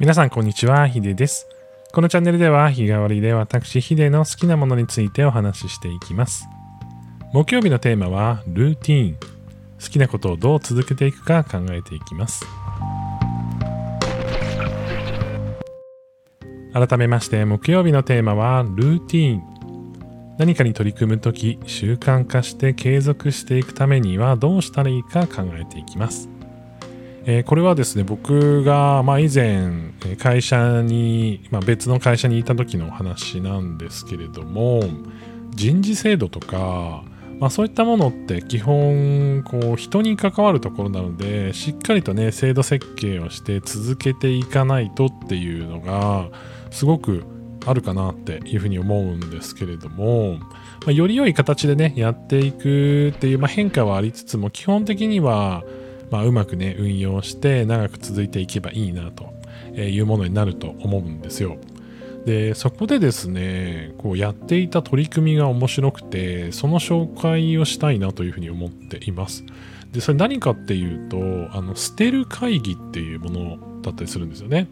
皆さんこんにちは、ヒデです。このチャンネルでは日替わりで私ヒデの好きなものについてお話ししていきます。木曜日のテーマはルーティーン。好きなことをどう続けていくか考えていきます。改めまして木曜日のテーマはルーティーン。何かに取り組むとき習慣化して継続していくためにはどうしたらいいか考えていきます。えーこれはですね僕が、まあ、以前会社に、まあ、別の会社にいた時の話なんですけれども人事制度とか、まあ、そういったものって基本こう人に関わるところなのでしっかりとね制度設計をして続けていかないとっていうのがすごくあるかなっていうふうに思うんですけれども、まあ、より良い形でねやっていくっていう、まあ、変化はありつつも基本的にはまあ、うまくね運用して長く続いていけばいいなというものになると思うんですよ。でそこでですねこうやっていた取り組みが面白くてその紹介をしたいなというふうに思っています。でそれ何かっていうとあの捨てる会議っていうものだったりするんですよね。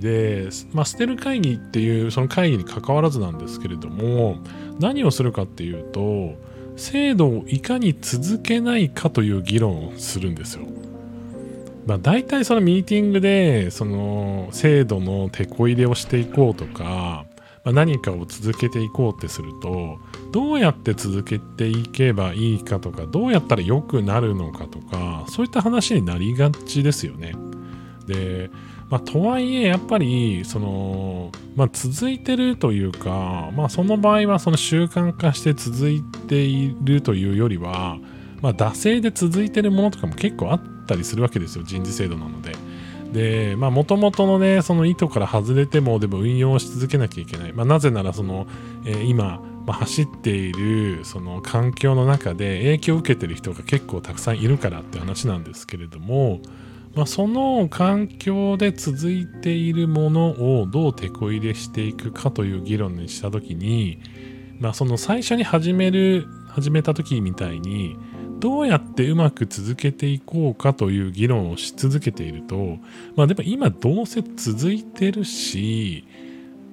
で、まあ、捨てる会議っていうその会議に関わらずなんですけれども何をするかっていうと制度をいかに続けないかという議論をするんですよ。まあ、大体そのミーティングでその制度の手こ入れをしていこうとか、まあ、何かを続けていこうってするとどうやって続けていけばいいかとかどうやったら良くなるのかとかそういった話になりがちですよね。でまあ、とはいえやっぱりその、まあ、続いてるというか、まあ、その場合はその習慣化して続いているというよりは、まあ、惰性で続いてるものとかも結構あったりするわけですよ人事制度なので。でまあもともとのねその意図から外れてもでも運用し続けなきゃいけない、まあ、なぜならその、えー今、まあ、走っているその環境の中で影響を受けてる人が結構たくさんいるからって話なんですけれども、まあ、その環境で続いているものをどう手こ入れしていくかという議論にした時に、まあ、その最初に始める始めた時みたいにどうやってうまく続けていこうかという議論をし続けていると、まあ、でも今どうせ続いてるし、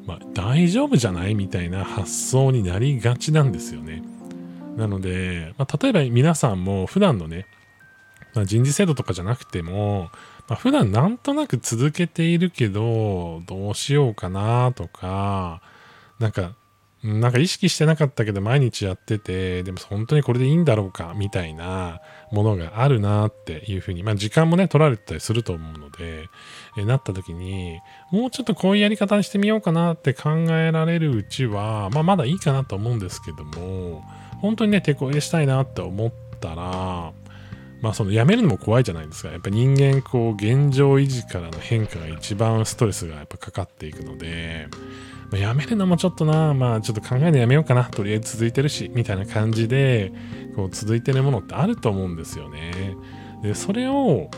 まあ、大丈夫じゃないみたいな発想になりがちなんですよね。なので、まあ、例えば皆さんも普段のねまあ、人事制度とかじゃなくても、まあ、普段なんとなく続けているけど、どうしようかなとか、なんか、なんか意識してなかったけど毎日やってて、でも本当にこれでいいんだろうかみたいなものがあるなっていうふうに、まあ時間もね、取られてたりすると思うので、えなった時に、もうちょっとこういうやり方にしてみようかなって考えられるうちは、まあまだいいかなと思うんですけども、本当にね、手こ入れしたいなって思ったら、まあその辞めるのも怖いじゃないですか。やっぱ人間こう現状維持からの変化が一番ストレスがやっぱかかっていくので、まあ、辞めるのもちょっとな、まあちょっと考えるのやめようかな。とりあえず続いてるし、みたいな感じで、こう続いてるものってあると思うんですよね。で、それを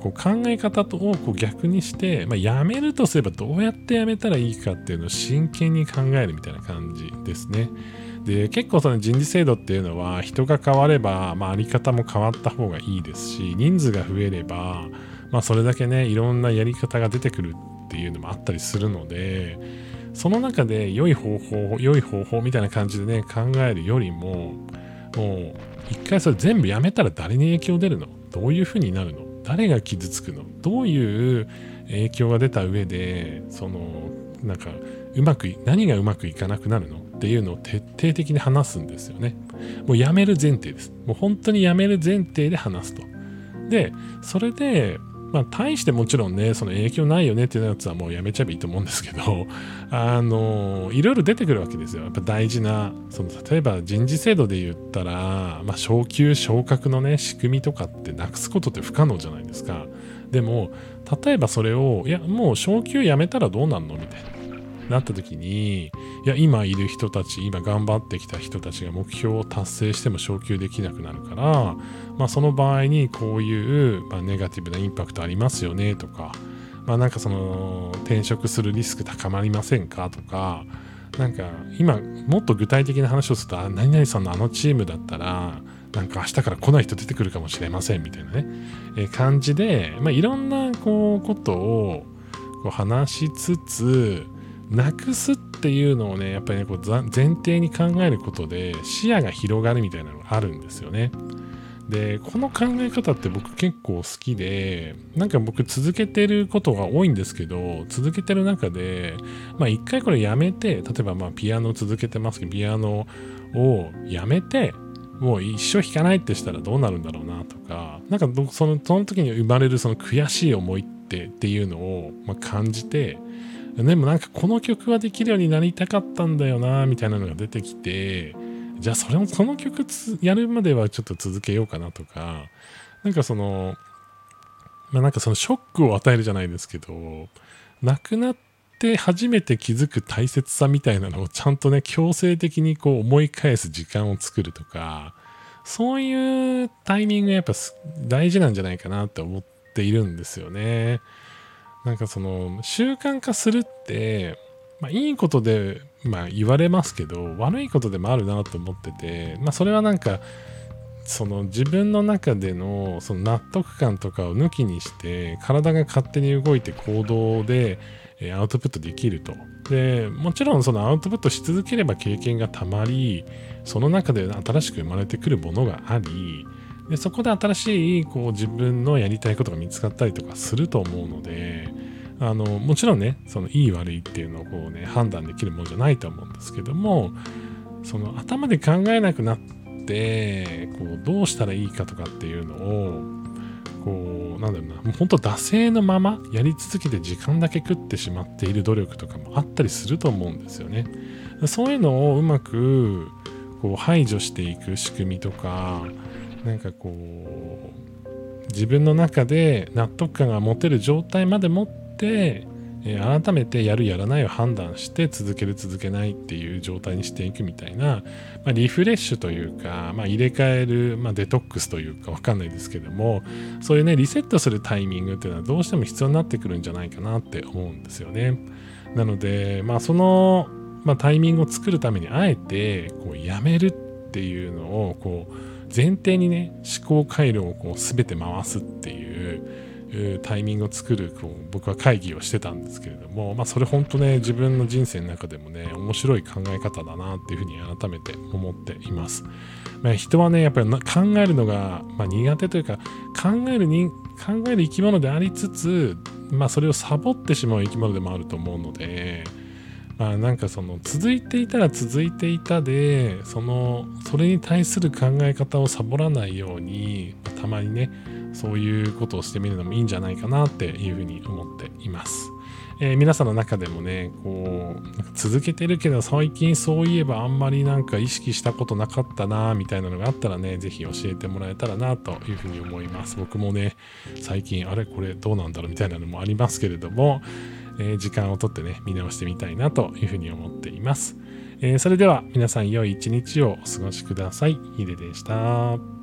こう考え方とをこう逆にして、まあ、辞めるとすればどうやって辞めたらいいかっていうのを真剣に考えるみたいな感じですね。で結構その人事制度っていうのは人が変われば、まあ、あり方も変わった方がいいですし人数が増えれば、まあ、それだけねいろんなやり方が出てくるっていうのもあったりするのでその中で良い方法良い方法みたいな感じでね考えるよりももう一回それ全部やめたら誰に影響出るの？どういうふうになるの？誰が傷つくの？どういう影響が出た上でそのなんかうまく何がうまくいかなくなるのっていうのを徹底的に話すんですよね。もうやめる前提です。もう本当にやめる前提で話すと。で、それで、まあ、大してもちろんね、その影響ないよねっていうやつはもうやめちゃえばいいと思うんですけど、あの、いろいろ出てくるわけですよ。やっぱ大事な、その例えば人事制度で言ったら、まあ、昇給昇格のね、仕組みとかってなくすことって不可能じゃないですか。でも、例えばそれを、いや、もう昇給やめたらどうなんのみたいな。なった時にいや今いる人たち今頑張ってきた人たちが目標を達成しても昇給できなくなるから、まあ、その場合にこういう、まあ、ネガティブなインパクトありますよねとか、まあ、なんかその転職するリスク高まりませんかとかなんか今もっと具体的な話をすると何々さんのあのチームだったらなんか明日から来ない人出てくるかもしれませんみたいなね、えー感じで、まあ、いろんなこうことをこう話しつつなくすっていうのをねやっぱりねこう前提に考えることで視野が広がるみたいなのがあるんですよね。でこの考え方って僕結構好きでなんか僕続けてることが多いんですけど続けてる中でまあ一回これやめて例えばまあピアノ続けてますけどピアノをやめてもう一生弾かないってしたらどうなるんだろうなとかなんかそのその時に生まれるその悔しい思いってっていうのを、ま感じてでもなんかこの曲はできるようになりたかったんだよなみたいなのが出てきてじゃあそれもその曲やるまではちょっと続けようかなとかなんかそのまあなんかそのショックを与えるじゃないですけど亡くなって初めて気づく大切さみたいなのをちゃんとね強制的にこう思い返す時間を作るとかそういうタイミングがやっぱ大事なんじゃないかなって思っているんですよね。なんかその習慣化するってまあ、いいことで、まあ、言われますけど悪いことでもあるなと思ってて、まあ、それはなんかその自分の中でのその納得感とかを抜きにして体が勝手に動いて行動でアウトプットできると。でもちろんそのアウトプットし続ければ経験がたまりその中で新しく生まれてくるものがありでそこで新しいこう自分のやりたいことが見つかったりとかすると思うのであのもちろんねそのいい悪いっていうのをこうね判断できるものじゃないと思うんですけどもその頭で考えなくなってこうどうしたらいいかとかっていうのをこうなんだろうなもう本当惰性のままやり続けて時間だけ食ってしまっている努力とかもあったりすると思うんですよね。そういうのをうまくこう排除していく仕組みとかなんかこう自分の中で納得感が持てる状態まで持って、えー、改めてやるやらないを判断して続ける続けないっていう状態にしていくみたいな、まあ、リフレッシュというか、まあ、入れ替える、まあ、デトックスというかわかんないですけどもそういうねリセットするタイミングっていうのはどうしても必要になってくるんじゃないかなって思うんですよね。なので、まあ、その、まあ、タイミングを作るためにあえてこうやめるっていうのをこう前提にね思考回路をこう全て回すっていうタイミングを作るこう僕は会議をしてたんですけれども、まあ、それ本当ね自分の人生の中でもね面白い考え方だなっていうふうに改めて思っています。まあ、人はねやっぱり考えるのが、まあ、苦手というか考えるに考える生き物でありつつ、まあ、それをサボってしまう生き物でもあると思うので。あなんかその続いていたら続いていたでそのそれに対する考え方をサボらないようにたまにねそういうことをしてみるのもいいんじゃないかなっていうふうに思っています。えー、皆さんの中でもね、こう、続けてるけど最近そういえばあんまりなんか意識したことなかったなみたいなのがあったらね、ぜひ教えてもらえたらなというふうに思います。僕もね、最近あれこれどうなんだろうみたいなのもありますけれども、えー、時間をとってね、見直してみたいなというふうに思っています。えー、それでは皆さん良い一日をお過ごしください。ヒデでした。